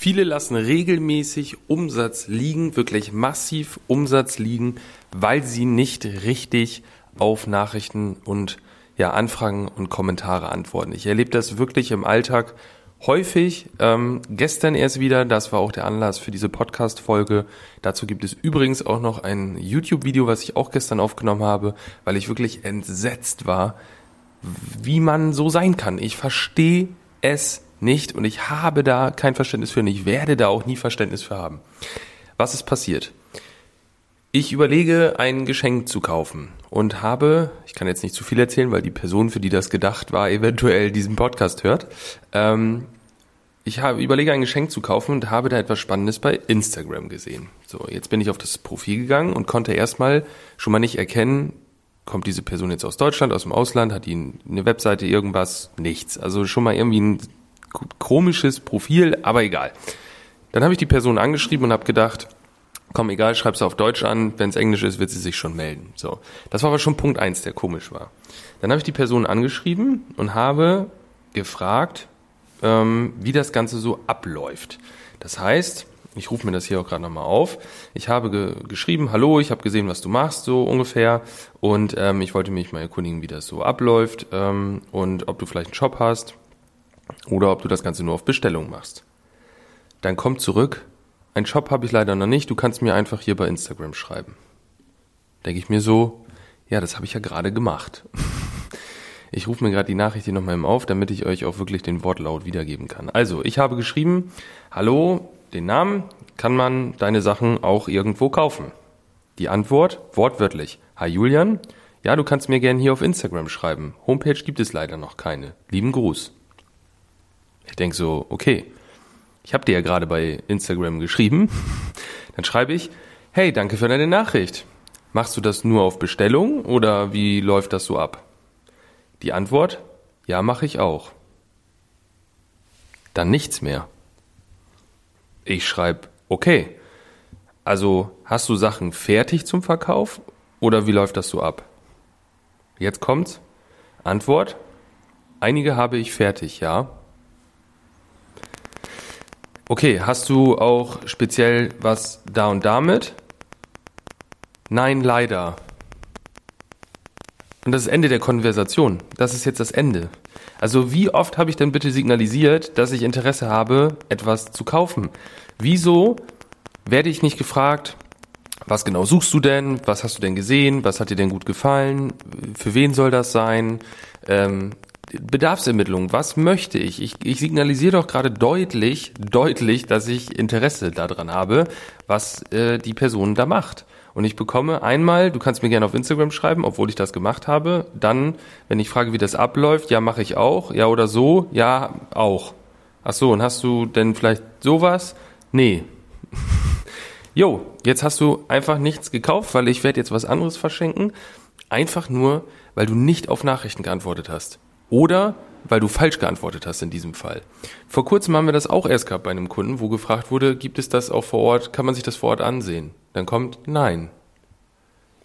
Viele lassen regelmäßig Umsatz liegen, wirklich massiv Umsatz liegen, weil sie nicht richtig auf Nachrichten und ja, Anfragen und Kommentare antworten. Ich erlebe das wirklich im Alltag häufig. Ähm, gestern erst wieder, das war auch der Anlass für diese Podcast-Folge. Dazu gibt es übrigens auch noch ein YouTube-Video, was ich auch gestern aufgenommen habe, weil ich wirklich entsetzt war, wie man so sein kann. Ich verstehe es nicht und ich habe da kein Verständnis für und ich werde da auch nie Verständnis für haben. Was ist passiert? Ich überlege, ein Geschenk zu kaufen und habe, ich kann jetzt nicht zu viel erzählen, weil die Person, für die das gedacht war, eventuell diesen Podcast hört. Ähm, ich habe, überlege, ein Geschenk zu kaufen und habe da etwas Spannendes bei Instagram gesehen. So, jetzt bin ich auf das Profil gegangen und konnte erstmal schon mal nicht erkennen, kommt diese Person jetzt aus Deutschland, aus dem Ausland, hat die eine Webseite, irgendwas, nichts. Also schon mal irgendwie ein komisches Profil, aber egal. Dann habe ich die Person angeschrieben und habe gedacht, komm, egal, schreib sie auf Deutsch an, wenn es Englisch ist, wird sie sich schon melden. So, das war aber schon Punkt eins, der komisch war. Dann habe ich die Person angeschrieben und habe gefragt, ähm, wie das Ganze so abläuft. Das heißt, ich rufe mir das hier auch gerade nochmal auf. Ich habe ge geschrieben, hallo, ich habe gesehen, was du machst, so ungefähr. Und ähm, ich wollte mich mal erkundigen, wie das so abläuft ähm, und ob du vielleicht einen Shop hast oder ob du das Ganze nur auf Bestellung machst. Dann kommt zurück, ein Shop habe ich leider noch nicht, du kannst mir einfach hier bei Instagram schreiben. Denke ich mir so, ja, das habe ich ja gerade gemacht. Ich rufe mir gerade die Nachricht hier nochmal auf, damit ich euch auch wirklich den Wortlaut wiedergeben kann. Also, ich habe geschrieben, hallo, den Namen, kann man deine Sachen auch irgendwo kaufen? Die Antwort, wortwörtlich, hi Julian, ja, du kannst mir gerne hier auf Instagram schreiben. Homepage gibt es leider noch keine. Lieben Gruß. Ich denke so, okay, ich habe dir ja gerade bei Instagram geschrieben. Dann schreibe ich, hey, danke für deine Nachricht. Machst du das nur auf Bestellung oder wie läuft das so ab? Die Antwort, ja, mache ich auch. Dann nichts mehr. Ich schreibe, okay. Also hast du Sachen fertig zum Verkauf oder wie läuft das so ab? Jetzt kommt's. Antwort, einige habe ich fertig, ja. Okay, hast du auch speziell was da und damit? Nein, leider. Und das ist Ende der Konversation. Das ist jetzt das Ende. Also wie oft habe ich denn bitte signalisiert, dass ich Interesse habe, etwas zu kaufen? Wieso werde ich nicht gefragt, was genau suchst du denn? Was hast du denn gesehen? Was hat dir denn gut gefallen? Für wen soll das sein? Ähm, Bedarfsermittlung, was möchte ich? Ich, ich signalisiere doch gerade deutlich, deutlich, dass ich Interesse daran habe, was äh, die Person da macht. Und ich bekomme einmal, du kannst mir gerne auf Instagram schreiben, obwohl ich das gemacht habe. Dann, wenn ich frage, wie das abläuft, ja, mache ich auch. Ja oder so, ja, auch. Ach so, und hast du denn vielleicht sowas? Nee. Jo, jetzt hast du einfach nichts gekauft, weil ich werde jetzt was anderes verschenken. Einfach nur, weil du nicht auf Nachrichten geantwortet hast. Oder weil du falsch geantwortet hast in diesem Fall. Vor kurzem haben wir das auch erst gehabt bei einem Kunden, wo gefragt wurde, gibt es das auch vor Ort, kann man sich das vor Ort ansehen? Dann kommt nein.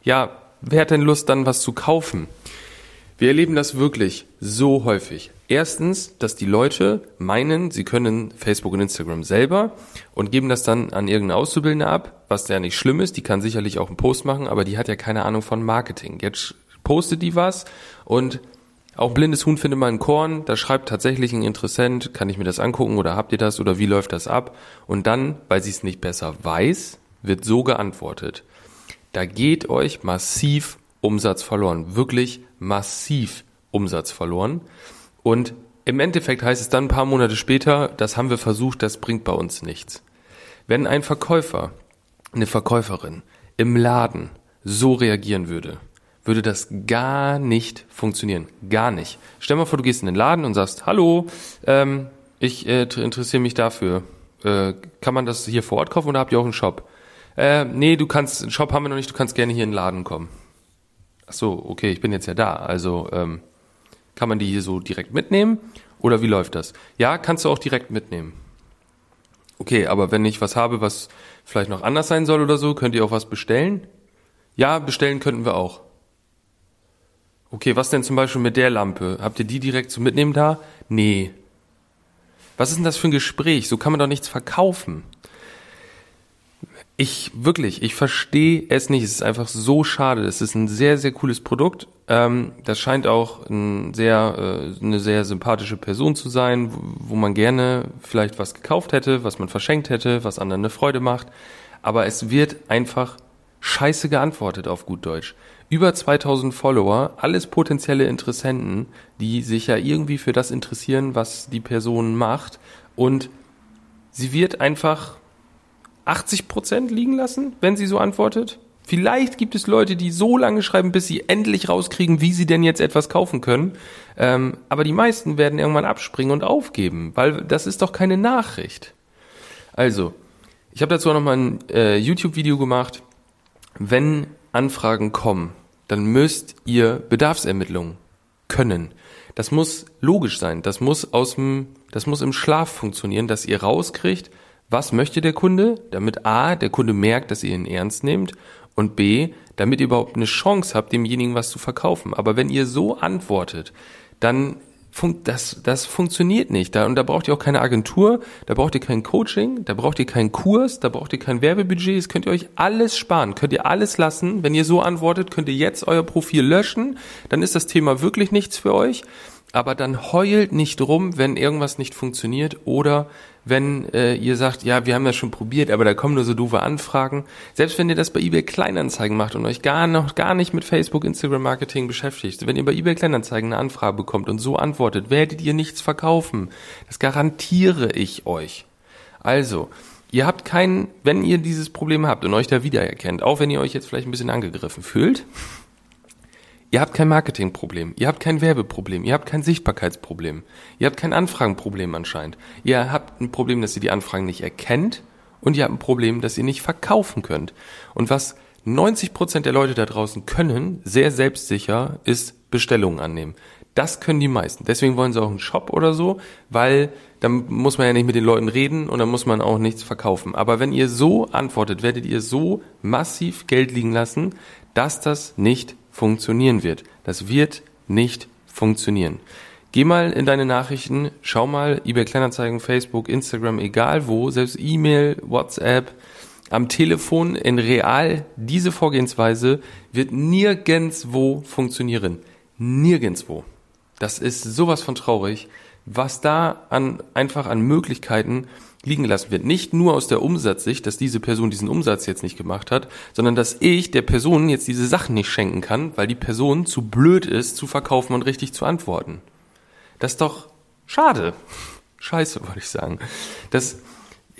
Ja, wer hat denn Lust dann was zu kaufen? Wir erleben das wirklich so häufig. Erstens, dass die Leute meinen, sie können Facebook und Instagram selber und geben das dann an irgendeine Auszubildende ab, was ja nicht schlimm ist. Die kann sicherlich auch einen Post machen, aber die hat ja keine Ahnung von Marketing. Jetzt postet die was und auch blindes Huhn findet man ein Korn, da schreibt tatsächlich ein Interessent, kann ich mir das angucken oder habt ihr das oder wie läuft das ab? Und dann, weil sie es nicht besser weiß, wird so geantwortet. Da geht euch massiv Umsatz verloren, wirklich massiv Umsatz verloren. Und im Endeffekt heißt es dann ein paar Monate später, das haben wir versucht, das bringt bei uns nichts. Wenn ein Verkäufer, eine Verkäuferin im Laden so reagieren würde, würde das gar nicht funktionieren. Gar nicht. Stell mal vor, du gehst in den Laden und sagst, hallo, ähm, ich äh, interessiere mich dafür. Äh, kann man das hier vor Ort kaufen oder habt ihr auch einen Shop? Äh, nee, du kannst, einen Shop haben wir noch nicht, du kannst gerne hier in den Laden kommen. Ach so, okay, ich bin jetzt ja da. Also ähm, kann man die hier so direkt mitnehmen oder wie läuft das? Ja, kannst du auch direkt mitnehmen. Okay, aber wenn ich was habe, was vielleicht noch anders sein soll oder so, könnt ihr auch was bestellen? Ja, bestellen könnten wir auch. Okay, was denn zum Beispiel mit der Lampe? Habt ihr die direkt zum Mitnehmen da? Nee. Was ist denn das für ein Gespräch? So kann man doch nichts verkaufen. Ich wirklich, ich verstehe es nicht. Es ist einfach so schade. Es ist ein sehr, sehr cooles Produkt. Ähm, das scheint auch ein sehr, äh, eine sehr sympathische Person zu sein, wo man gerne vielleicht was gekauft hätte, was man verschenkt hätte, was anderen eine Freude macht. Aber es wird einfach scheiße geantwortet auf gut Deutsch. Über 2000 Follower, alles potenzielle Interessenten, die sich ja irgendwie für das interessieren, was die Person macht. Und sie wird einfach 80 Prozent liegen lassen, wenn sie so antwortet? Vielleicht gibt es Leute, die so lange schreiben, bis sie endlich rauskriegen, wie sie denn jetzt etwas kaufen können. Ähm, aber die meisten werden irgendwann abspringen und aufgeben, weil das ist doch keine Nachricht. Also, ich habe dazu auch nochmal ein äh, YouTube-Video gemacht. Wenn Anfragen kommen, dann müsst ihr Bedarfsermittlungen können. Das muss logisch sein. Das muss aus dem, das muss im Schlaf funktionieren, dass ihr rauskriegt, was möchte der Kunde, damit A, der Kunde merkt, dass ihr ihn ernst nehmt und B, damit ihr überhaupt eine Chance habt, demjenigen was zu verkaufen. Aber wenn ihr so antwortet, dann funkt das, das funktioniert nicht. Da, und da braucht ihr auch keine Agentur, da braucht ihr kein Coaching, da braucht ihr keinen Kurs, da braucht ihr kein Werbebudget, das könnt ihr euch alles sparen, könnt ihr alles lassen. Wenn ihr so antwortet, könnt ihr jetzt euer Profil löschen, dann ist das Thema wirklich nichts für euch aber dann heult nicht rum, wenn irgendwas nicht funktioniert oder wenn äh, ihr sagt, ja, wir haben das schon probiert, aber da kommen nur so doofe Anfragen. Selbst wenn ihr das bei eBay Kleinanzeigen macht und euch gar noch gar nicht mit Facebook, Instagram Marketing beschäftigt, wenn ihr bei eBay Kleinanzeigen eine Anfrage bekommt und so antwortet, werdet ihr nichts verkaufen. Das garantiere ich euch. Also, ihr habt keinen, wenn ihr dieses Problem habt und euch da wiedererkennt, auch wenn ihr euch jetzt vielleicht ein bisschen angegriffen fühlt, Ihr habt kein Marketingproblem, ihr habt kein Werbeproblem, ihr habt kein Sichtbarkeitsproblem, ihr habt kein Anfragenproblem anscheinend. Ihr habt ein Problem, dass ihr die Anfragen nicht erkennt und ihr habt ein Problem, dass ihr nicht verkaufen könnt. Und was 90 Prozent der Leute da draußen können, sehr selbstsicher, ist Bestellungen annehmen. Das können die meisten. Deswegen wollen sie auch einen Shop oder so, weil dann muss man ja nicht mit den Leuten reden und dann muss man auch nichts verkaufen. Aber wenn ihr so antwortet, werdet ihr so massiv Geld liegen lassen, dass das nicht funktionieren wird. Das wird nicht funktionieren. Geh mal in deine Nachrichten, schau mal eBay Kleinanzeigen, Facebook, Instagram, egal wo, selbst E-Mail, WhatsApp, am Telefon, in real, diese Vorgehensweise wird nirgendswo funktionieren. Nirgendswo. Das ist sowas von traurig, was da an, einfach an Möglichkeiten liegen gelassen wird. Nicht nur aus der Umsatzsicht, dass diese Person diesen Umsatz jetzt nicht gemacht hat, sondern dass ich der Person jetzt diese Sachen nicht schenken kann, weil die Person zu blöd ist, zu verkaufen und richtig zu antworten. Das ist doch schade. Scheiße, wollte ich sagen. Das,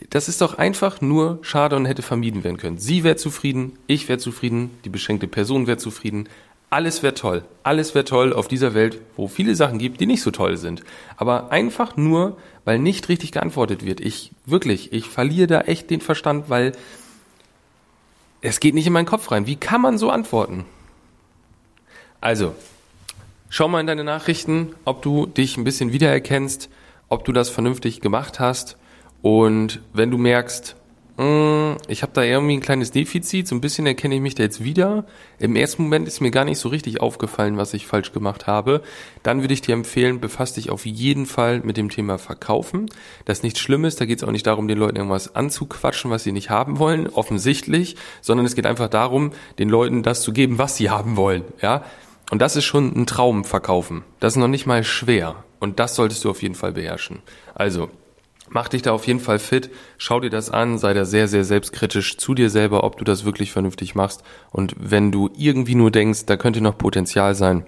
das ist doch einfach nur schade und hätte vermieden werden können. Sie wäre zufrieden, ich wäre zufrieden, die beschenkte Person wäre zufrieden, alles wäre toll. Alles wäre toll auf dieser Welt, wo viele Sachen gibt, die nicht so toll sind. Aber einfach nur, weil nicht richtig geantwortet wird. Ich, wirklich, ich verliere da echt den Verstand, weil es geht nicht in meinen Kopf rein. Wie kann man so antworten? Also, schau mal in deine Nachrichten, ob du dich ein bisschen wiedererkennst, ob du das vernünftig gemacht hast. Und wenn du merkst, ich habe da irgendwie ein kleines Defizit, so ein bisschen erkenne ich mich da jetzt wieder. Im ersten Moment ist mir gar nicht so richtig aufgefallen, was ich falsch gemacht habe. Dann würde ich dir empfehlen, befasst dich auf jeden Fall mit dem Thema Verkaufen. Das ist nichts Schlimmes, da geht es auch nicht darum, den Leuten irgendwas anzuquatschen, was sie nicht haben wollen, offensichtlich, sondern es geht einfach darum, den Leuten das zu geben, was sie haben wollen. Ja, und das ist schon ein Traum verkaufen. Das ist noch nicht mal schwer. Und das solltest du auf jeden Fall beherrschen. Also, Mach dich da auf jeden Fall fit, schau dir das an, sei da sehr, sehr selbstkritisch zu dir selber, ob du das wirklich vernünftig machst. Und wenn du irgendwie nur denkst, da könnte noch Potenzial sein,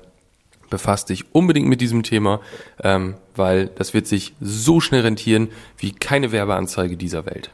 befasst dich unbedingt mit diesem Thema, ähm, weil das wird sich so schnell rentieren wie keine Werbeanzeige dieser Welt.